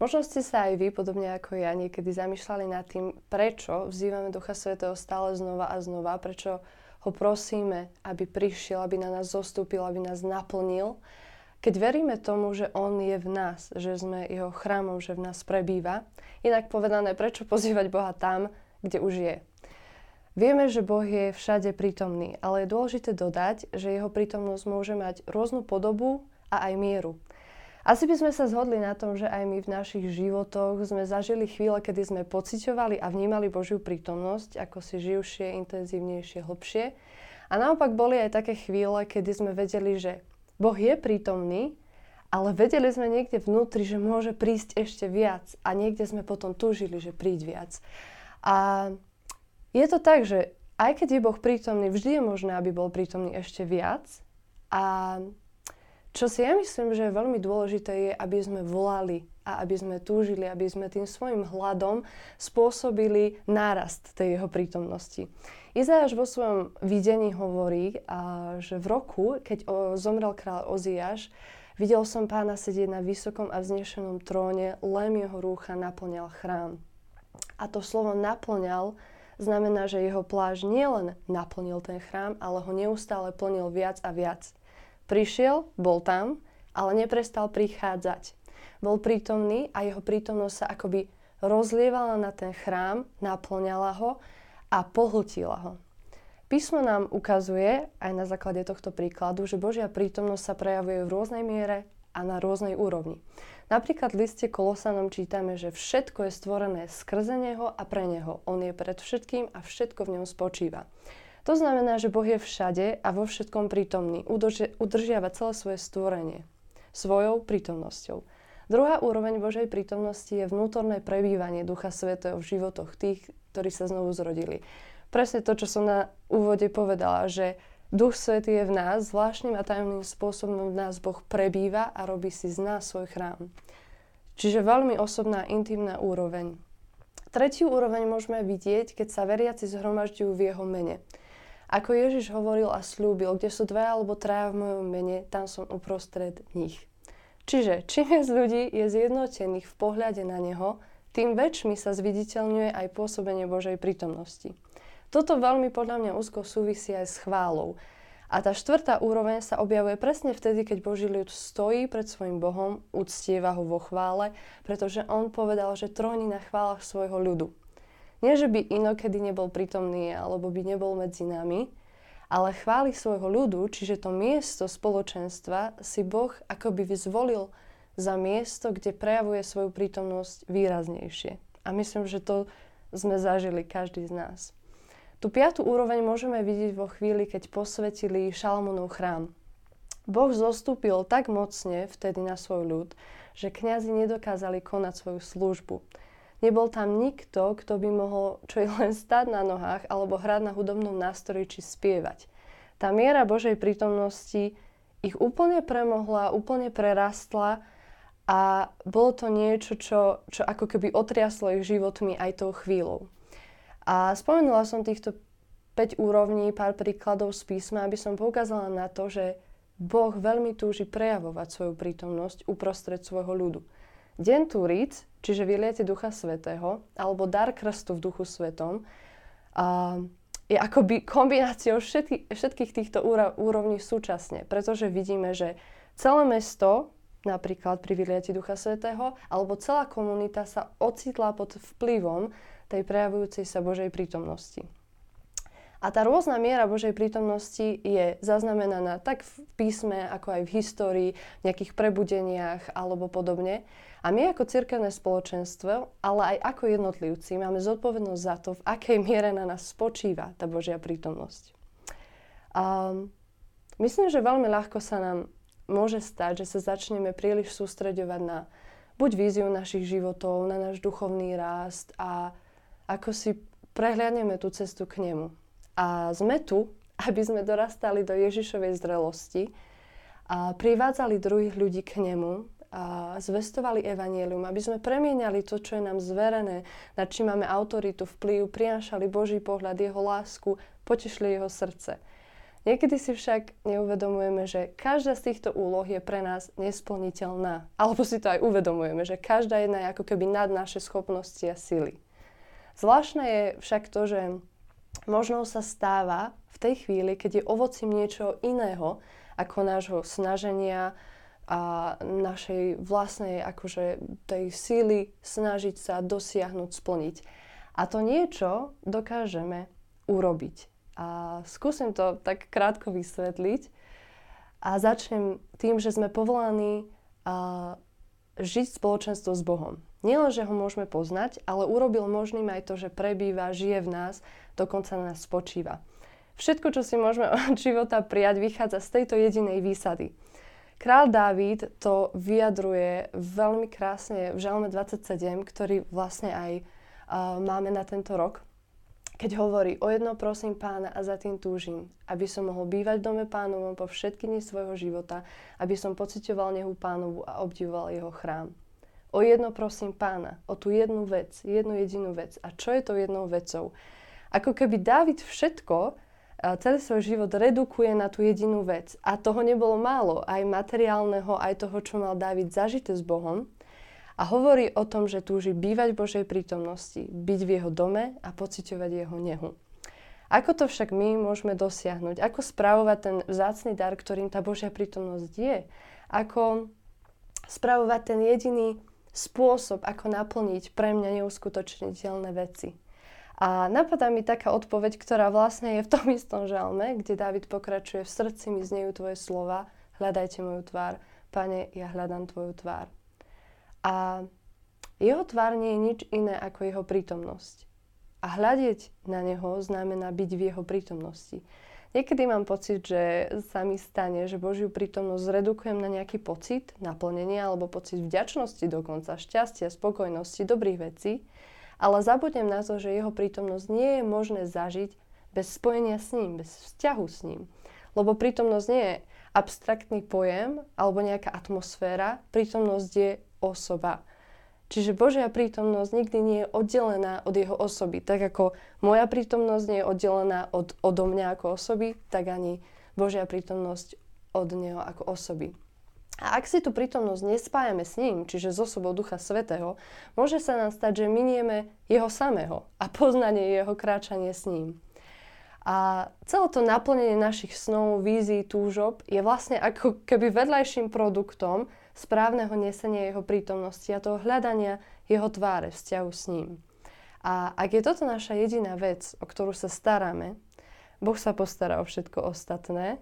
Možno ste sa aj vy, podobne ako ja, niekedy zamýšľali nad tým, prečo vzývame Ducha Svetého stále znova a znova, prečo ho prosíme, aby prišiel, aby na nás zostúpil, aby nás naplnil. Keď veríme tomu, že On je v nás, že sme Jeho chrámom, že v nás prebýva, inak povedané, prečo pozývať Boha tam, kde už je. Vieme, že Boh je všade prítomný, ale je dôležité dodať, že Jeho prítomnosť môže mať rôznu podobu a aj mieru. Asi by sme sa zhodli na tom, že aj my v našich životoch sme zažili chvíle, kedy sme pociťovali a vnímali Božiu prítomnosť, ako si živšie, intenzívnejšie, hlbšie. A naopak boli aj také chvíle, kedy sme vedeli, že Boh je prítomný, ale vedeli sme niekde vnútri, že môže prísť ešte viac a niekde sme potom túžili, že príď viac. A je to tak, že aj keď je Boh prítomný, vždy je možné, aby bol prítomný ešte viac. A čo si ja myslím, že je veľmi dôležité, je, aby sme volali a aby sme túžili, aby sme tým svojim hľadom spôsobili nárast tej jeho prítomnosti. Izajáš vo svojom videní hovorí, že v roku, keď o, zomrel kráľ Oziáš, videl som pána sedieť na vysokom a vznešenom tróne, lem jeho rúcha naplňal chrám. A to slovo naplňal znamená, že jeho pláž nielen naplnil ten chrám, ale ho neustále plnil viac a viac. Prišiel, bol tam, ale neprestal prichádzať. Bol prítomný a jeho prítomnosť sa akoby rozlievala na ten chrám, naplňala ho a pohltila ho. Písmo nám ukazuje, aj na základe tohto príkladu, že Božia prítomnosť sa prejavuje v rôznej miere a na rôznej úrovni. Napríklad v liste Kolosanom čítame, že všetko je stvorené skrze Neho a pre Neho. On je pred všetkým a všetko v ňom spočíva. To znamená, že Boh je všade a vo všetkom prítomný. udržiava celé svoje stvorenie svojou prítomnosťou. Druhá úroveň Božej prítomnosti je vnútorné prebývanie Ducha Svetého v životoch tých, ktorí sa znovu zrodili. Presne to, čo som na úvode povedala, že Duch Svetý je v nás, zvláštnym a tajomným spôsobom v nás Boh prebýva a robí si z nás svoj chrám. Čiže veľmi osobná, intimná úroveň. Tretiu úroveň môžeme vidieť, keď sa veriaci zhromažďujú v jeho mene. Ako Ježiš hovoril a slúbil, kde sú dve alebo traja v mojom mene, tam som uprostred nich. Čiže čím viac ľudí je zjednotených v pohľade na Neho, tým väčšmi sa zviditeľňuje aj pôsobenie Božej prítomnosti. Toto veľmi podľa mňa úzko súvisí aj s chválou. A tá štvrtá úroveň sa objavuje presne vtedy, keď Boží ľud stojí pred svojim Bohom, uctieva ho vo chvále, pretože on povedal, že tróni na chválach svojho ľudu. Nie, že by inokedy nebol prítomný alebo by nebol medzi nami, ale chváli svojho ľudu, čiže to miesto spoločenstva si Boh akoby vyzvolil za miesto, kde prejavuje svoju prítomnosť výraznejšie. A myslím, že to sme zažili každý z nás. Tu piatú úroveň môžeme vidieť vo chvíli, keď posvetili Šalamonov chrám. Boh zostúpil tak mocne vtedy na svoj ľud, že kňazi nedokázali konať svoju službu. Nebol tam nikto, kto by mohol čo je len stať na nohách alebo hrať na hudobnom nástroji či spievať. Tá miera Božej prítomnosti ich úplne premohla, úplne prerastla a bolo to niečo, čo, čo ako keby otriaslo ich životmi aj tou chvíľou. A spomenula som týchto 5 úrovní, pár príkladov z písma, aby som poukázala na to, že Boh veľmi túži prejavovať svoju prítomnosť uprostred svojho ľudu. Deň Turíc, čiže vyliete Ducha Svetého, alebo dar krstu v Duchu Svetom, a je akoby kombináciou všetky, všetkých týchto úrovní súčasne, pretože vidíme, že celé mesto, napríklad pri vyliati Ducha Svetého, alebo celá komunita sa ocitla pod vplyvom tej prejavujúcej sa Božej prítomnosti. A tá rôzna miera Božej prítomnosti je zaznamenaná tak v písme, ako aj v histórii, v nejakých prebudeniach alebo podobne. A my ako cirkevné spoločenstvo, ale aj ako jednotlivci, máme zodpovednosť za to, v akej miere na nás spočíva tá Božia prítomnosť. A myslím, že veľmi ľahko sa nám môže stať, že sa začneme príliš sústreďovať na buď víziu našich životov, na náš duchovný rast a ako si prehliadneme tú cestu k nemu. A sme tu, aby sme dorastali do Ježišovej zrelosti a privádzali druhých ľudí k nemu a zvestovali evanielium, aby sme premieniali to, čo je nám zverené, nad čím máme autoritu, vplyv, prinášali Boží pohľad, jeho lásku, potešili jeho srdce. Niekedy si však neuvedomujeme, že každá z týchto úloh je pre nás nesplniteľná. Alebo si to aj uvedomujeme, že každá jedna je ako keby nad naše schopnosti a sily. Zvláštne je však to, že možno sa stáva v tej chvíli, keď je ovocím niečo iného ako nášho snaženia a našej vlastnej akože tej síly snažiť sa dosiahnuť, splniť. A to niečo dokážeme urobiť. A skúsim to tak krátko vysvetliť. A začnem tým, že sme povolaní a, žiť spoločenstvo s Bohom. Nielen, že ho môžeme poznať, ale urobil možným aj to, že prebýva, žije v nás, dokonca na nás spočíva. Všetko, čo si môžeme od života prijať, vychádza z tejto jedinej výsady. Král Dávid to vyjadruje veľmi krásne v Žalme 27, ktorý vlastne aj uh, máme na tento rok keď hovorí, o jedno prosím pána a za tým túžim, aby som mohol bývať v dome pánovom po všetky dni svojho života, aby som pocitoval nehu pánovu a obdivoval jeho chrám. O jedno prosím pána, o tú jednu vec, jednu jedinú vec. A čo je to jednou vecou? Ako keby Dávid všetko, celý svoj život redukuje na tú jedinú vec. A toho nebolo málo, aj materiálneho, aj toho, čo mal Dávid zažité s Bohom a hovorí o tom, že túži bývať v Božej prítomnosti, byť v jeho dome a pociťovať jeho nehu. Ako to však my môžeme dosiahnuť? Ako spravovať ten vzácný dar, ktorým tá Božia prítomnosť je? Ako spravovať ten jediný spôsob, ako naplniť pre mňa neuskutočniteľné veci? A napadá mi taká odpoveď, ktorá vlastne je v tom istom žalme, kde David pokračuje v srdci mi znejú tvoje slova, hľadajte moju tvár. Pane, ja hľadám tvoju tvár. A jeho tvár nie je nič iné ako jeho prítomnosť. A hľadieť na neho znamená byť v jeho prítomnosti. Niekedy mám pocit, že sa mi stane, že Božiu prítomnosť zredukujem na nejaký pocit naplnenia alebo pocit vďačnosti dokonca, šťastia, spokojnosti, dobrých vecí, ale zabudnem na to, že jeho prítomnosť nie je možné zažiť bez spojenia s ním, bez vzťahu s ním. Lebo prítomnosť nie je abstraktný pojem alebo nejaká atmosféra, prítomnosť je osoba. Čiže Božia prítomnosť nikdy nie je oddelená od jeho osoby. Tak ako moja prítomnosť nie je oddelená od, odo mňa ako osoby, tak ani Božia prítomnosť od neho ako osoby. A ak si tú prítomnosť nespájame s ním, čiže s osobou Ducha Svetého, môže sa nám stať, že minieme jeho samého a poznanie jeho kráčanie s ním. A celé to naplnenie našich snov, vízií, túžob je vlastne ako keby vedľajším produktom správneho nesenia jeho prítomnosti a toho hľadania jeho tváre, vzťahu s ním. A ak je toto naša jediná vec, o ktorú sa staráme, Boh sa postará o všetko ostatné,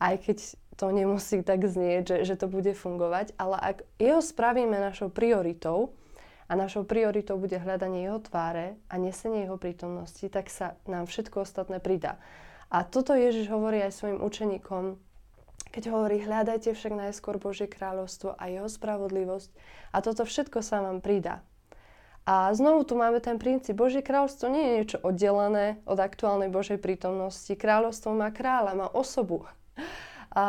aj keď to nemusí tak znieť, že, že to bude fungovať, ale ak jeho spravíme našou prioritou a našou prioritou bude hľadanie jeho tváre a nesenie jeho prítomnosti, tak sa nám všetko ostatné pridá. A toto Ježiš hovorí aj svojim učeníkom keď hovorí, hľadajte však najskôr Božie kráľovstvo a jeho spravodlivosť a toto všetko sa vám pridá. A znovu tu máme ten princíp, Božie kráľovstvo nie je niečo oddelené od aktuálnej Božej prítomnosti. Kráľovstvo má kráľa, má osobu. A,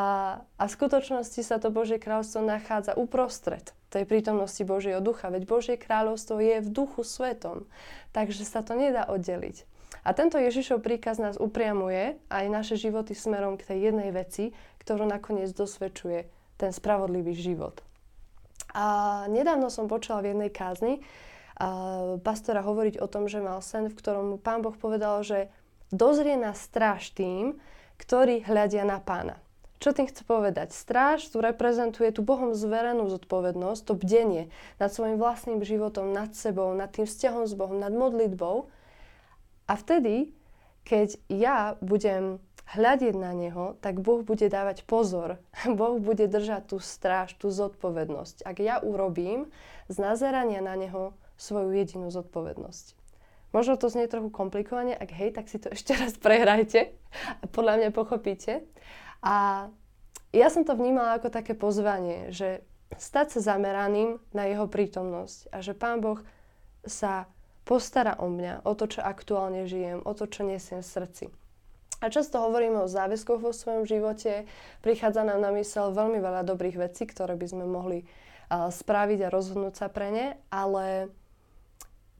a v skutočnosti sa to Božie kráľovstvo nachádza uprostred tej prítomnosti Božieho ducha. Veď Božie kráľovstvo je v duchu svetom. Takže sa to nedá oddeliť. A tento Ježišov príkaz nás upriamuje aj naše životy smerom k tej jednej veci, ktorú nakoniec dosvedčuje ten spravodlivý život. A nedávno som počula v jednej kázni a pastora hovoriť o tom, že mal sen, v ktorom mu pán Boh povedal, že dozrie na stráž tým, ktorí hľadia na pána. Čo tým chce povedať? Stráž tu reprezentuje tú Bohom zverenú zodpovednosť, to bdenie nad svojim vlastným životom, nad sebou, nad tým vzťahom s Bohom, nad modlitbou. A vtedy, keď ja budem hľadiť na Neho, tak Boh bude dávať pozor. Boh bude držať tú stráž, tú zodpovednosť. Ak ja urobím z nazerania na Neho svoju jedinú zodpovednosť. Možno to znie trochu komplikovane, ak hej, tak si to ešte raz prehrajte a podľa mňa pochopíte. A ja som to vnímala ako také pozvanie, že stať sa zameraným na jeho prítomnosť a že Pán Boh sa postará o mňa, o to, čo aktuálne žijem, o to, čo nesiem v srdci. A často hovoríme o záväzkoch vo svojom živote, prichádza nám na mysel veľmi veľa dobrých vecí, ktoré by sme mohli spraviť a rozhodnúť sa pre ne, ale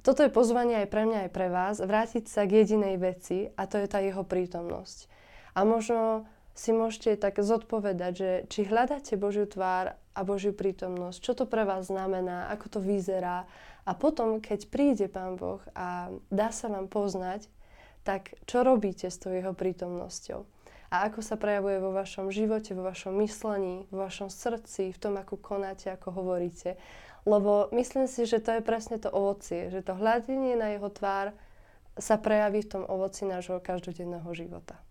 toto je pozvanie aj pre mňa, aj pre vás, vrátiť sa k jedinej veci a to je tá jeho prítomnosť. A možno si môžete tak zodpovedať, že či hľadáte Božiu tvár a Božiu prítomnosť, čo to pre vás znamená, ako to vyzerá. A potom, keď príde Pán Boh a dá sa vám poznať, tak čo robíte s tou jeho prítomnosťou? A ako sa prejavuje vo vašom živote, vo vašom myslení, vo vašom srdci, v tom, ako konáte, ako hovoríte. Lebo myslím si, že to je presne to ovocie, že to hľadenie na jeho tvár sa prejaví v tom ovoci nášho každodenného života.